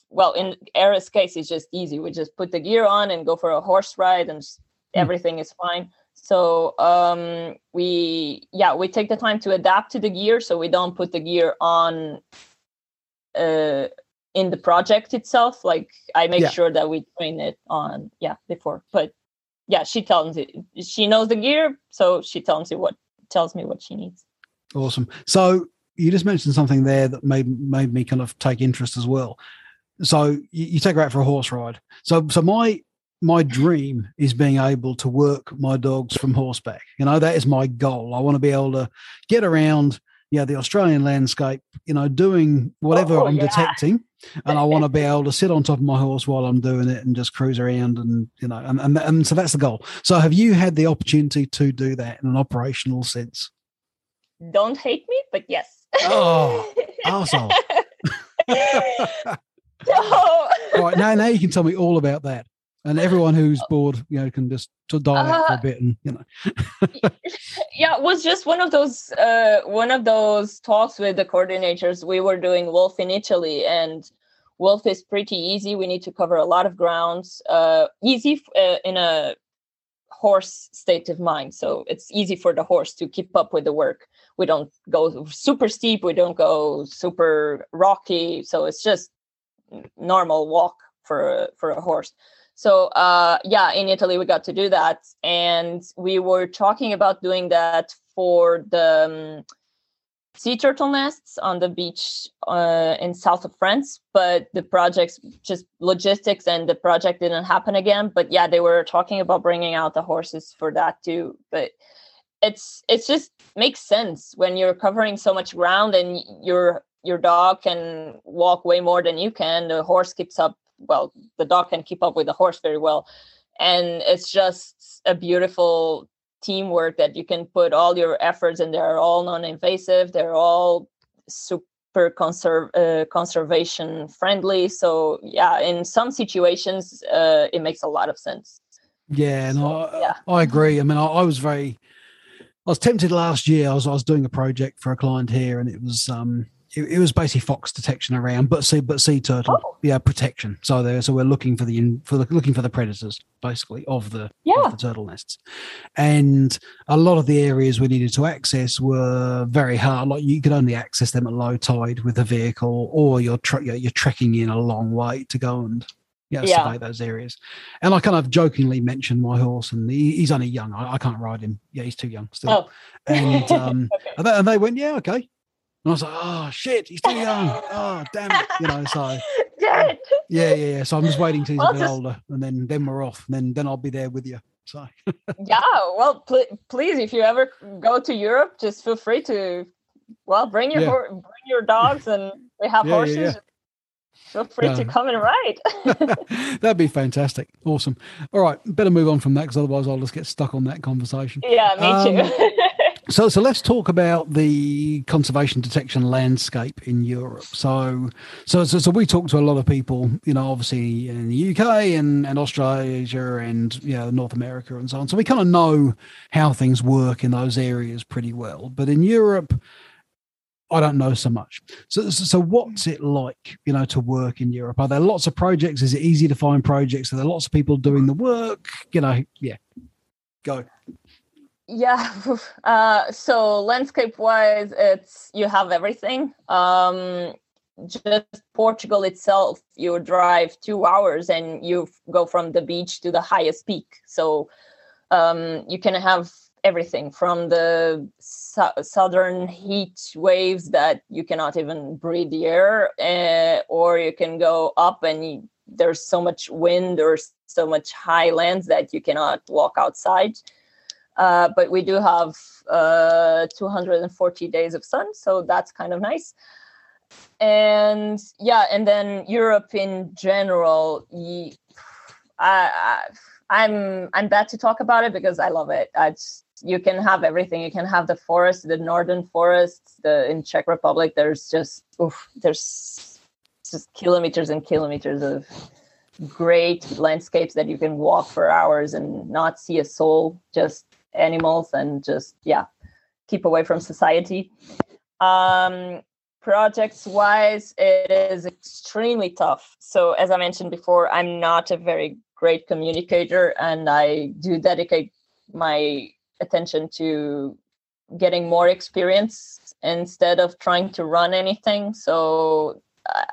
well in Hera's case it's just easy we just put the gear on and go for a horse ride and just, mm. everything is fine so um, we yeah we take the time to adapt to the gear, so we don't put the gear on uh, in the project itself. Like I make yeah. sure that we train it on yeah before. But yeah, she tells me she knows the gear, so she tells me what tells me what she needs. Awesome. So you just mentioned something there that made made me kind of take interest as well. So you, you take her out for a horse ride. So so my my dream is being able to work my dogs from horseback. You know, that is my goal. I want to be able to get around, yeah, the Australian landscape, you know, doing whatever oh, I'm yeah. detecting. And I [LAUGHS] want to be able to sit on top of my horse while I'm doing it and just cruise around and, you know, and, and, and so that's the goal. So have you had the opportunity to do that in an operational sense? Don't hate me, but yes. Oh, [LAUGHS] awesome. [LAUGHS] so, right, now, now you can tell me all about that and everyone who's bored, you know, can just to dial uh, out for a uh, bit, and you know. [LAUGHS] yeah, it was just one of those uh, one of those talks with the coordinators. We were doing Wolf in Italy, and Wolf is pretty easy. We need to cover a lot of grounds. Uh, easy uh, in a horse state of mind, so it's easy for the horse to keep up with the work. We don't go super steep. We don't go super rocky. So it's just normal walk for for a horse so uh, yeah, in Italy we got to do that, and we were talking about doing that for the um, sea turtle nests on the beach uh, in south of France. But the project's just logistics, and the project didn't happen again. But yeah, they were talking about bringing out the horses for that too. But it's it's just makes sense when you're covering so much ground and your your dog can walk way more than you can. The horse keeps up well the dog can keep up with the horse very well. And it's just a beautiful teamwork that you can put all your efforts and they're all non-invasive. They're all super uh, conservation friendly. So yeah in some situations uh, it makes a lot of sense. Yeah no so, I, yeah. I agree. I mean I, I, was very i was tempted last year. I was, I was doing a project for a client here and it was um it, it, was basically fox detection around, but sea but sea turtle, oh. yeah, protection. So there, so we're looking for the for the, looking for the predators basically of the yeah. of the turtle nests, and a lot of the areas we needed to access were very hard. Like you could only access them at low tide with a vehicle, or you're tre- you're trekking in a long way to go and yeah, yeah. survey those areas. And I kind of jokingly mentioned my horse, and he, he's only young. I, I, can't ride him. Yeah, he's too young still. Oh. And, [LAUGHS] um, okay. and, they, went, yeah, okay. And I was like, oh shit, he's too young. Oh damn it, you know. So [LAUGHS] yeah, yeah, yeah. So I'm just waiting till he's well, a bit just... older, and then then we're off. And then then I'll be there with you. So [LAUGHS] yeah, well, pl- please, if you ever go to Europe, just feel free to well bring your yeah. ho- bring your dogs, and we have [LAUGHS] yeah, horses. Yeah, feel free to come and ride. That'd be fantastic. Awesome. All right, better move on from that because otherwise I'll just get stuck on that conversation. Yeah, me um, too. So, so let's talk about the conservation detection landscape in Europe. So, so, so, so, we talk to a lot of people, you know, obviously in the UK and, and Australasia and, you know, North America and so on. So we kind of know how things work in those areas pretty well. But in Europe, I don't know so much. So, so what's it like, you know, to work in Europe? Are there lots of projects? Is it easy to find projects? Are there lots of people doing the work? You know, yeah, go yeah [LAUGHS] uh, so landscape wise it's you have everything. Um, just portugal itself you drive two hours and you go from the beach to the highest peak. So um, you can have everything from the su- southern heat waves that you cannot even breathe the air uh, or you can go up and you, there's so much wind or so much high lands that you cannot walk outside uh, but we do have uh, 240 days of sun, so that's kind of nice. And yeah, and then Europe in general, I, I I'm, I'm bad to talk about it because I love it. I just, you can have everything. You can have the forest, the northern forests. The in Czech Republic, there's just oof, there's just kilometers and kilometers of great landscapes that you can walk for hours and not see a soul, just animals and just yeah, keep away from society. Um, projects wise, it is extremely tough. So as I mentioned before, I'm not a very great communicator, and I do dedicate my attention to getting more experience instead of trying to run anything. So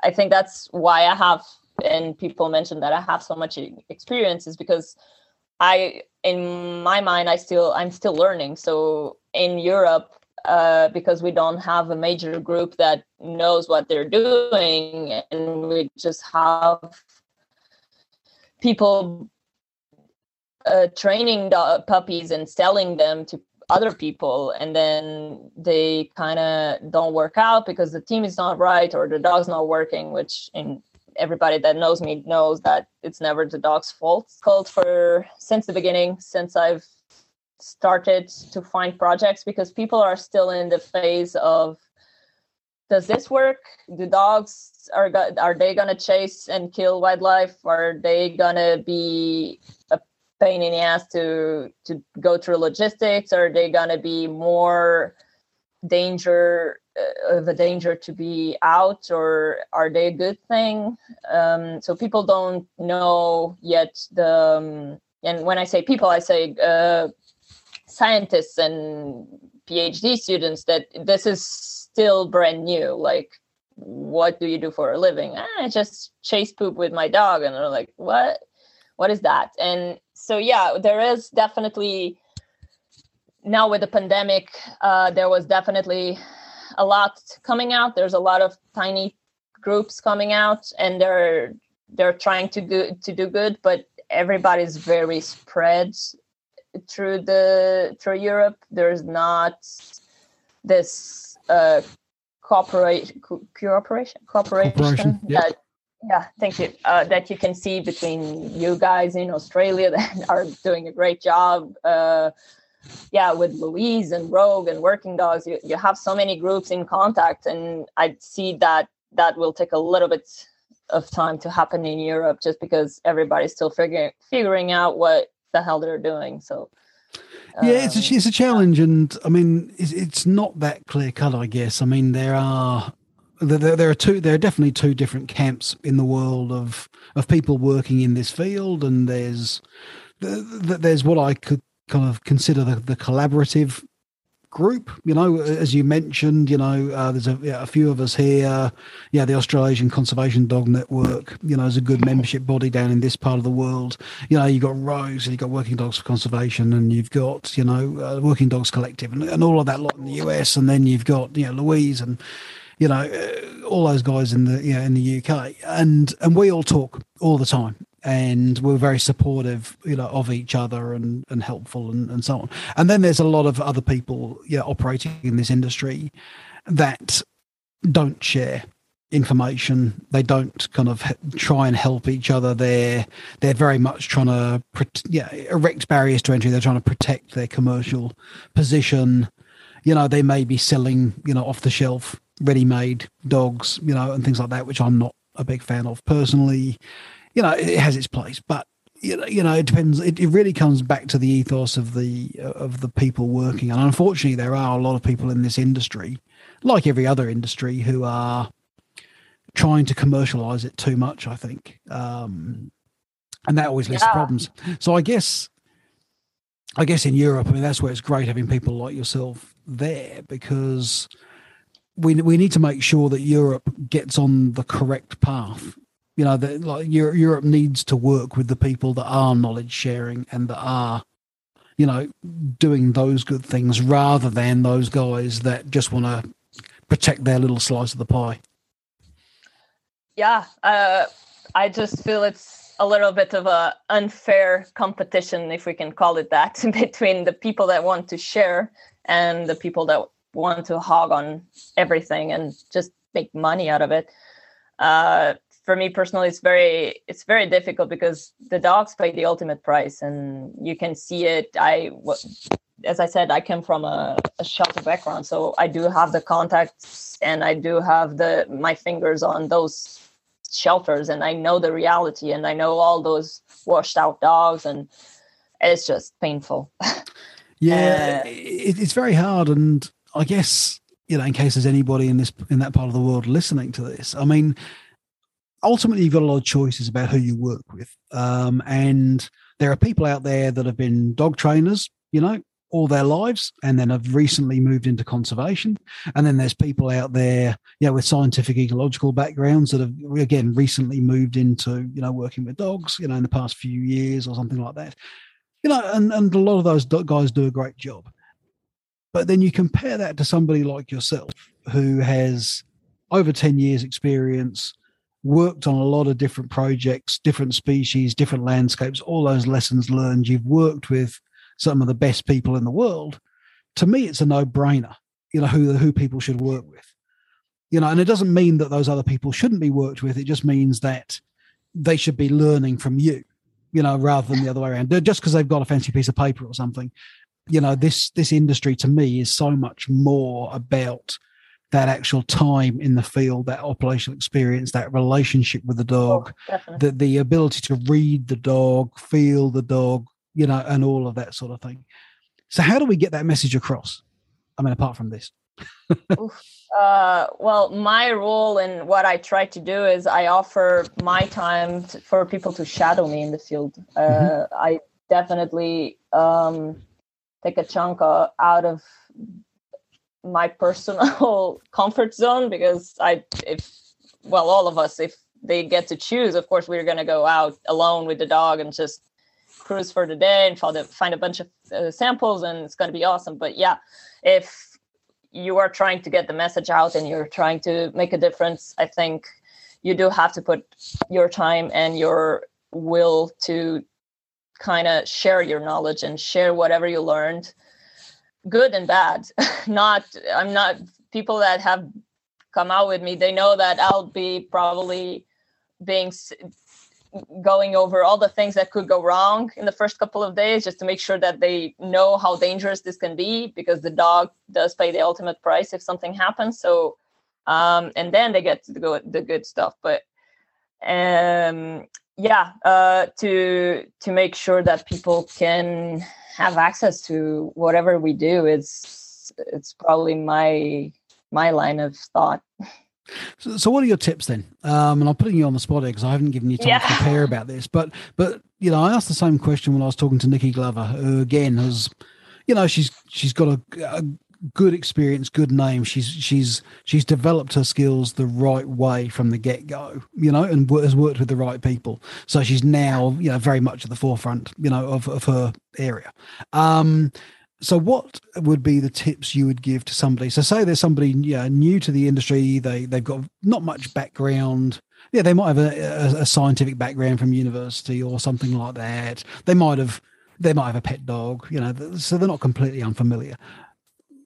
I think that's why I have and people mention that I have so much experience is because I in my mind I still I'm still learning. So in Europe, uh, because we don't have a major group that knows what they're doing, and we just have people uh, training the puppies and selling them to other people and then they kind of don't work out because the team is not right or the dog's not working which in everybody that knows me knows that it's never the dog's fault. Called for since the beginning, since I've started to find projects because people are still in the phase of does this work? Do dogs are are they gonna chase and kill wildlife? Are they gonna be a pain in the ass to to go through logistics? Are they gonna be more danger of a danger to be out or are they a good thing? Um, so people don't know yet the um, and when i say people i say uh, scientists and phd students that this is still brand new like what do you do for a living? Ah, i just chase poop with my dog and they're like what? What is that? And so yeah there is definitely now with the pandemic, uh, there was definitely a lot coming out. There's a lot of tiny groups coming out, and they're they're trying to do to do good, but everybody's very spread through the through Europe. There's not this uh, cooperation cooperation cooperation, that yeah thank you uh, that you can see between you guys in australia [LAUGHS] that are doing a great job uh, yeah with louise and rogue and working dogs you, you have so many groups in contact and i see that that will take a little bit of time to happen in europe just because everybody's still figuring figuring out what the hell they're doing so yeah, it's a, um, it's a challenge, and I mean, it's, it's not that clear cut. I guess. I mean, there are there, there are two. There are definitely two different camps in the world of of people working in this field, and there's there's what I could kind of consider the, the collaborative group. You know, as you mentioned, you know, uh, there's a, yeah, a, few of us here. Yeah, the Australasian Conservation Dog Network, you know, is a good membership body down in this part of the world. You know, you've got Rogue, and you've got Working Dogs for Conservation, and you've got, you know, uh, Working Dogs Collective, and, and all of that lot in the US. And then you've got, you know, Louise and, you know, uh, all those guys in the, you know, in the UK. And, and we all talk all the time and we're very supportive, you know, of each other and, and helpful and, and so on. And then there's a lot of other people, yeah, operating in this industry that don't share information. They don't kind of try and help each other. They're they're very much trying to yeah erect barriers to entry. They're trying to protect their commercial position. You know, they may be selling you know off the shelf ready made dogs, you know, and things like that, which I'm not a big fan of personally you know, it has its place, but you know, you know, it depends. It, it really comes back to the ethos of the of the people working, and unfortunately, there are a lot of people in this industry, like every other industry, who are trying to commercialize it too much. I think, um, and that always leads yeah. to problems. So I guess, I guess in Europe, I mean, that's where it's great having people like yourself there because we we need to make sure that Europe gets on the correct path you know that like Europe needs to work with the people that are knowledge sharing and that are you know doing those good things rather than those guys that just want to protect their little slice of the pie. Yeah uh, i just feel it's a little bit of a unfair competition if we can call it that [LAUGHS] between the people that want to share and the people that want to hog on everything and just make money out of it. Uh, for me personally it's very it's very difficult because the dogs pay the ultimate price and you can see it. I as i said i come from a, a shelter background so i do have the contacts and i do have the my fingers on those shelters and i know the reality and i know all those washed out dogs and it's just painful. [LAUGHS] Yeah uh, it, it's very hard and i guess you know in case there's anybody in this in that part of the world listening to this i mean ultimately you've got a lot of choices about who you work with. Um, and there are people out there that have been dog trainers, you know, all their lives and then have recently moved into conservation. And then there's people out there, yeah, with scientific ecological backgrounds that have again recently moved into, you know, working with dogs, you know, in the past few years or something like that. You know, and, and a lot of those guys do a great job. But then you compare that to somebody like yourself who has over 10 years experience, worked on a lot of different projects, different species, different landscapes, all those lessons learned. You've worked with some of the best people in the world. To me, it's a no-brainer. You know who who people should work with. You know, and it doesn't mean that those other people shouldn't be worked with. It just means that they should be learning from you. You know, rather than the other way around. Just because they've got a fancy piece of paper or something. You know, this this industry to me is so much more about that actual time in the field, that operational experience, that relationship with the dog, oh, the, the ability to read the dog, feel the dog, you know, and all of that sort of thing. So, how do we get that message across? I mean, apart from this. [LAUGHS] uh, well, my role and what I try to do is I offer my time to, for people to shadow me in the field. Uh, mm-hmm. I definitely um, take a chunk out of my personal [LAUGHS] comfort zone because I, if, well, all of us, if they get to choose, of course, we're going to go out alone with the dog and just cruise for the day and find a, find a bunch of uh, samples and it's going to be awesome. But yeah, if you are trying to get the message out and you're trying to make a difference, I think you do have to put your time and your will to kind of share your knowledge and share whatever you learned good and bad. [LAUGHS] Not i'm not people that have come out with me they know that i'll be probably being going over all the things that could go wrong in the first couple of days just to make sure that they know how dangerous this can be because the dog does pay the ultimate price if something happens. So um and then they get to go the good stuff. But um yeah uh to to make sure that people can have access to whatever we do it's it's probably my my line of thought so, so what are your tips then um and i'm putting you on the spot here because i haven't given you time yeah. to prepare about this but but you know i asked the same question when i was talking to nikki glover who again has you know she's she's got a, a good experience, good name. She's she's she's developed her skills the right way from the get go, you know, and has worked with the right people. So she's now, you know, very much at the forefront, you know, of of her area. Um, so what would be the tips you would give to somebody? So say there's somebody you know, new to the industry, they they've got not much background. Yeah, they might have a, a, a scientific background from university or something like that. They might have they might have a pet dog, you know, so they're not completely unfamiliar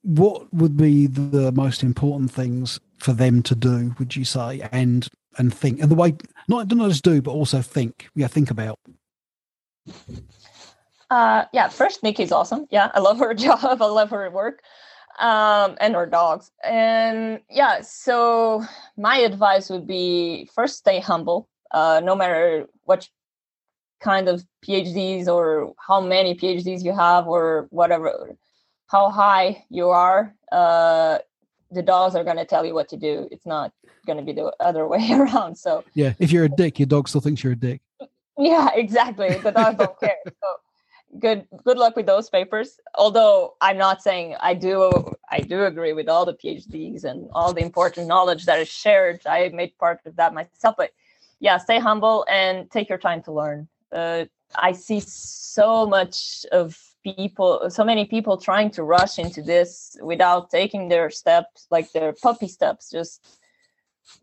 what would be the most important things for them to do would you say? And and think and the way not not just do but also think. Yeah think about. Uh yeah first nikki's awesome. Yeah i love her [LAUGHS] job. I love her work um and her dogs. And yeah so my advice would be first stay humble. Uh no matter what kind of phds or how many phds you have or whatever how high you are, uh, the dogs are going to tell you what to do. It's not going to be the other [LAUGHS] way around. So yeah, if you're a dick, your dog still thinks you're a dick. Yeah, exactly. The dogs don't [LAUGHS] care. So good good luck with those papers. Although I'm not saying I do I do agree with all the PhDs and all the important knowledge that is shared. I made part of that myself, but yeah, stay humble and take your time to learn. Uh, I see so much of people so many people trying to rush into this without taking their steps like their puppy steps. Just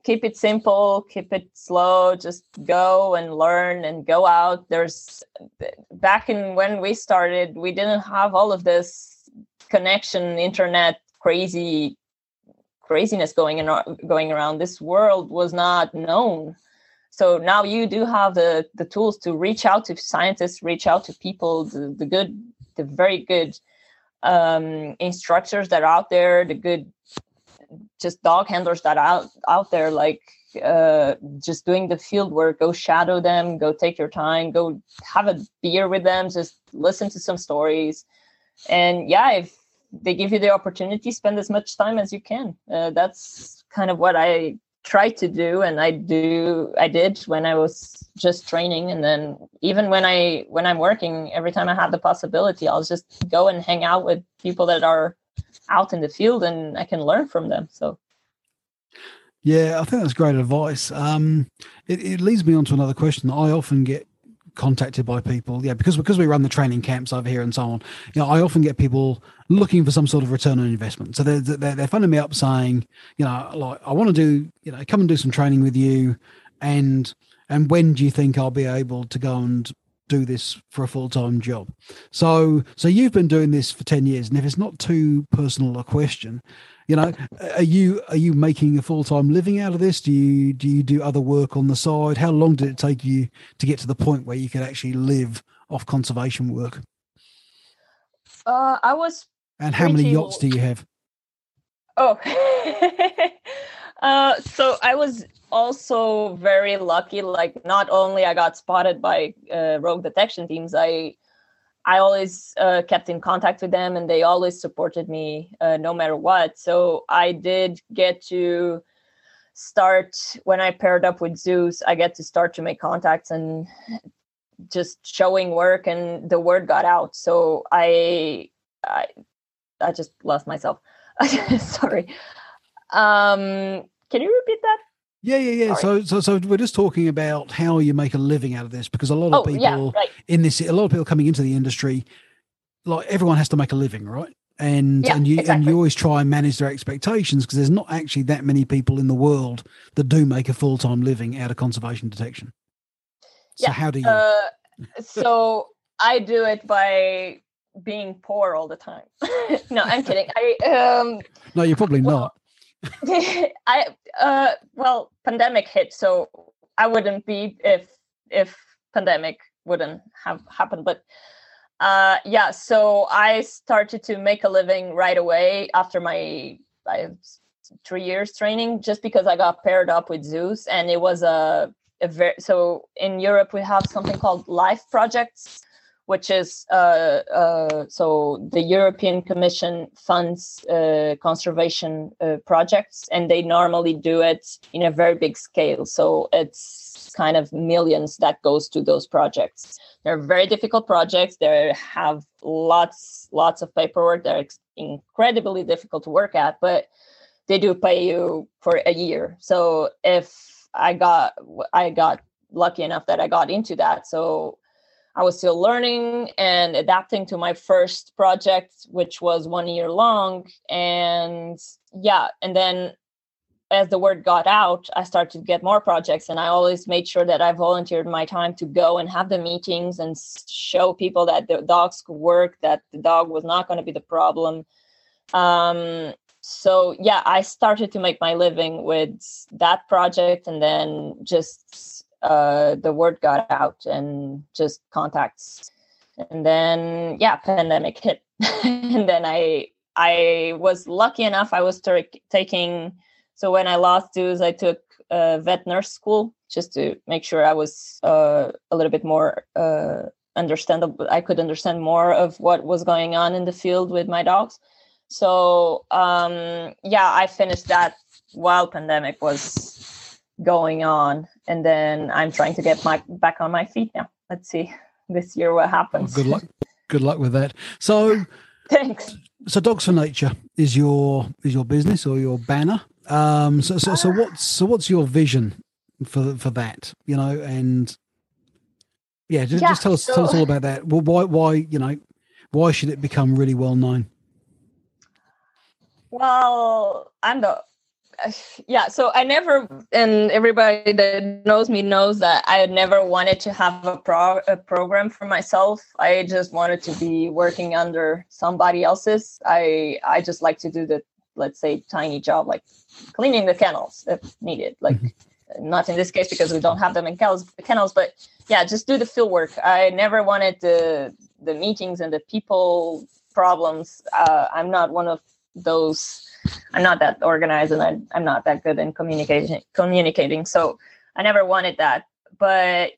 keep it simple keep it slow just go and learn and go out. There's back in when we started we didn't have all of this connection internet crazy craziness going in going around. This world was not known. So now you do have the the tools to reach out to scientists reach out to people the, the good the very good um, instructors that are out there the good just dog handlers that are out out there like uh, just doing the field work go shadow them go take your time go have a beer with them just listen to some stories. And yeah if they give you the opportunity spend as much time as you can. Uh, that's kind of what i try to do and i do i did when i was just training. And then even when i when i'm working every time i have the possibility i'll just go and hang out with people that are out in the field and i can learn from them. So. Yeah i think that's great advice. Um it, it leads me on to another question that i often get contacted by people. Yeah because because we run the training camps over here and so on you know i often get people looking for some sort of return on investment. So they're they're, they're phoning me up saying you know like i want to do you know come and do some training with you and and when do you think i'll be able to go and do this for a full-time job? So so you've been doing this for 10 years and if it's not too personal a question you know are you are you making a full-time living out of this? Do you do you do other work on the side? How long did it take you to get to the point where you could actually live off conservation work? Uh i was and how many yachts do you have? Oh [LAUGHS] uh so i was also very lucky. Like not only i got spotted by uh, rogue detection teams i I always uh, kept in contact with them and they always supported me uh, no matter what. So I did get to start when I paired up with Zeus, I get to start to make contacts and just showing work and the word got out. So I I, I just lost myself. [LAUGHS] Sorry. Um, can you repeat that? Yeah, yeah, yeah. So, so, so we're just talking about how you make a living out of this because a lot of oh, people yeah, right. in this, a lot of people coming into the industry, like everyone has to make a living, right? And yeah, and you exactly. and you always try and manage their expectations because there's not actually that many people in the world that do make a full time living out of conservation detection. So yeah. how do you? Uh, [LAUGHS] so I do it by being poor all the time. [LAUGHS] no, I'm kidding. I um. No, you're probably well, not. [LAUGHS] I uh well pandemic hit so I wouldn't be if if pandemic wouldn't have happened but uh yeah so I started to make a living right away after my I three years training just because I got paired up with Zeus and it was a, a very so in Europe we have something called life projects which is uh, uh, so the European Commission funds uh, conservation uh, projects, and they normally do it in a very big scale. So it's kind of millions that goes to those projects. They're very difficult projects. They have lots lots of paperwork. They're incredibly difficult to work at, but they do pay you for a year. So if I got I got lucky enough that I got into that, so I was still learning and adapting to my first project, which was one year long. And yeah, and then as the word got out, I started to get more projects. And I always made sure that I volunteered my time to go and have the meetings and show people that the dogs could work, that the dog was not going to be the problem. Um, so yeah, I started to make my living with that project and then just uh, the word got out and just contacts. And then yeah pandemic hit. [LAUGHS] And then i i was lucky enough i was t- taking so when i lost Zeus i took a vet nurse school just to make sure i was uh, a little bit more uh, understandable i could understand more of what was going on in the field with my dogs. So um yeah i finished that while pandemic was going on and then i'm trying to get my back on my feet now. Let's see this year what happens. Good luck good luck with that. So [LAUGHS] thanks. so dogs for nature is your is your business or your banner. Um so so, so what's so what's your vision for for that you know and yeah just, yeah, just tell us so, tell us all about that. Well why why you know why should it become really well known? Well i'm the [SIGHS] yeah so i never and everybody that knows me knows that i never wanted to have a, pro, a program for myself i just wanted to be working under somebody else's i i just like to do the let's say tiny job like cleaning the kennels if needed like mm-hmm. not in this case because we don't have them in kennels, kennels but yeah, just do the field work. I never wanted the the meetings and the people problems. Uh, I'm not one of those. I'm not that organized, and I, I'm not that good in communicating. Communicating, so I never wanted that. But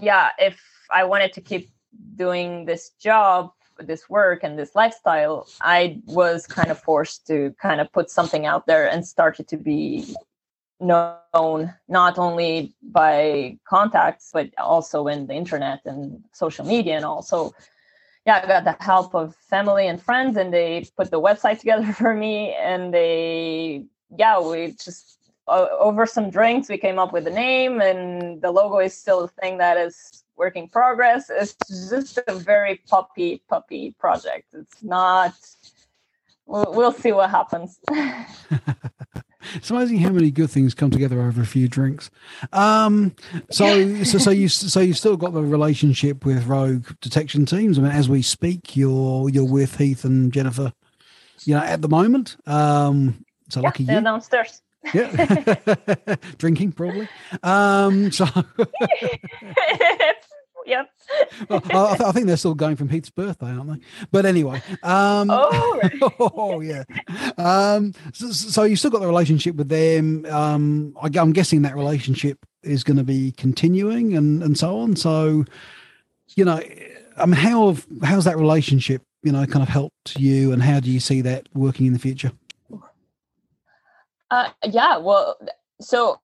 yeah, if I wanted to keep doing this job, this work, and this lifestyle, I was kind of forced to kind of put something out there and started to be known not only by contacts but also in the internet and social media and also yeah i got the help of family and friends and they put the website [LAUGHS] together for me and they yeah we just uh, over some drinks we came up with the name and the logo is still a thing that is working progress. It's just a very puppy puppy project. It's not we'll, we'll see what happens [LAUGHS] it's amazing how many good things come together over a few drinks. Um, so, so, so you, so you've still got the relationship with Rogue Detection Teams. I mean, as we speak, you're you're with Heath and Jennifer. You know, at the moment. Um, so yeah, lucky they're you. downstairs. Yeah, [LAUGHS] [LAUGHS] drinking probably. Um, so. [LAUGHS] yep. [LAUGHS] well, I, I, think they're still going from Heath's birthday, aren't they? But anyway. Um, oh, [LAUGHS] oh, yeah. Um, so, so, you still got the relationship with them. Um, I, am guessing that relationship is going to be continuing and, and so on. So, you know, I mean, how have, how's that relationship, you know, kind of helped you and how do you see that working in the future? Uh, yeah, well, so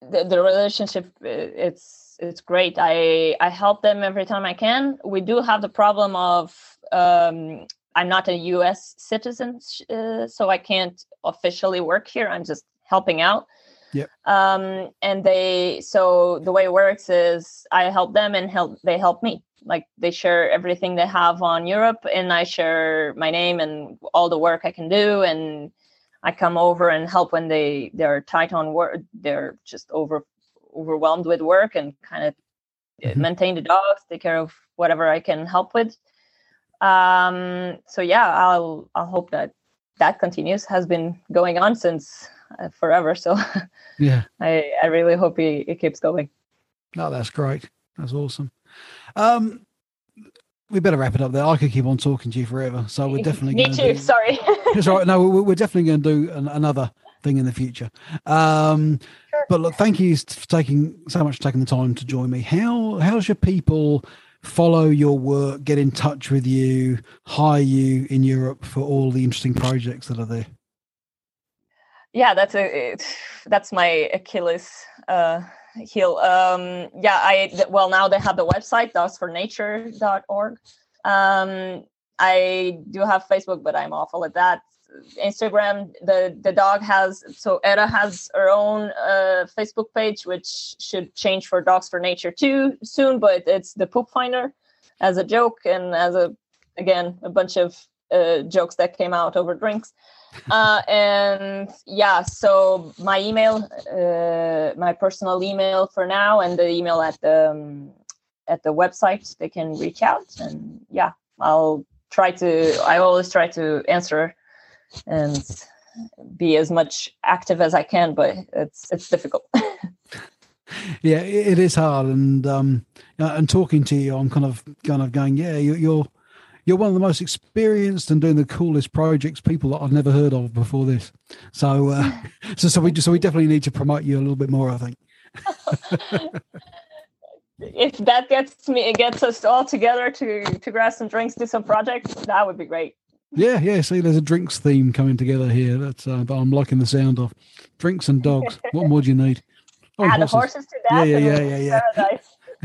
the, the relationship, it's, it's great. I I help them every time I can. We do have the problem of um, I'm not a U.S. citizen, uh, so I can't officially work here. I'm just helping out. Yeah. Um, and they so the way it works is I help them and help they help me. Like they share everything they have on Europe, and I share my name and all the work I can do, and I come over and help when they they're tight on work. They're just over overwhelmed with work and kind of mm-hmm. maintain the dogs, take care of whatever I can help with. Um, so yeah, I'll I'll hope that that continues. Has been going on since uh, forever. So [LAUGHS] yeah, I I really hope it, it keeps going. No, that's great. That's awesome. Um, we better wrap it up there. I could keep on talking to you forever. So we're [LAUGHS] definitely. Me too. Do, sorry. [LAUGHS] it's all right. No, we're, we're definitely going to do an, another thing in the future. Um, sure. But look, thank you for taking so much for taking the time to join me. How how should people follow your work, get in touch with you, hire you in Europe for all the interesting projects that are there? Yeah, that's a that's my Achilles uh, heel. Um, yeah, I well now they have the website dogsfornature.org. Um, I do have Facebook, but I'm awful at that. Instagram. The the dog has so Hera has her own uh, Facebook page, which should change for Dogs for Nature too soon. But it's the poop finder as a joke and as a again a bunch of uh, jokes that came out over drinks. [LAUGHS] Uh, and yeah, so my email, uh, my personal email for now, and the email at the um, at the website, they can reach out. And yeah, I'll try to. I always try to answer and be as much active as I can, but it's it's difficult. [LAUGHS] yeah, it is hard, and um, and talking to you, I'm kind of kind of going, yeah, you're you're one of the most experienced and doing the coolest projects people that I've never heard of before this. So uh, [LAUGHS] so so we so we definitely need to promote you a little bit more, I think. [LAUGHS] if that gets me, it gets us all together to to grab some drinks, do some projects, that would be great. Yeah, yeah. See, there's a drinks theme coming together here. That's uh, I'm liking the sound of drinks and dogs. what more do you need? [LAUGHS] Oh, Add horses. horses to that. Yeah, yeah, yeah,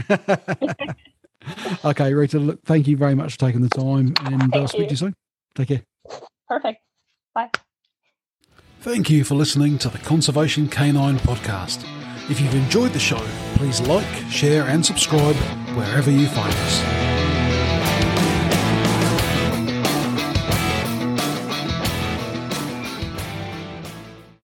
yeah. yeah. [LAUGHS] [LAUGHS] okay, Rita. Look, thank you very much for taking the time, and I'll uh, speak you. to you soon. Take care. Perfect. Bye. Thank you for listening to the Conservation Canine podcast. If you've enjoyed the show, please like, share, and subscribe wherever you find us.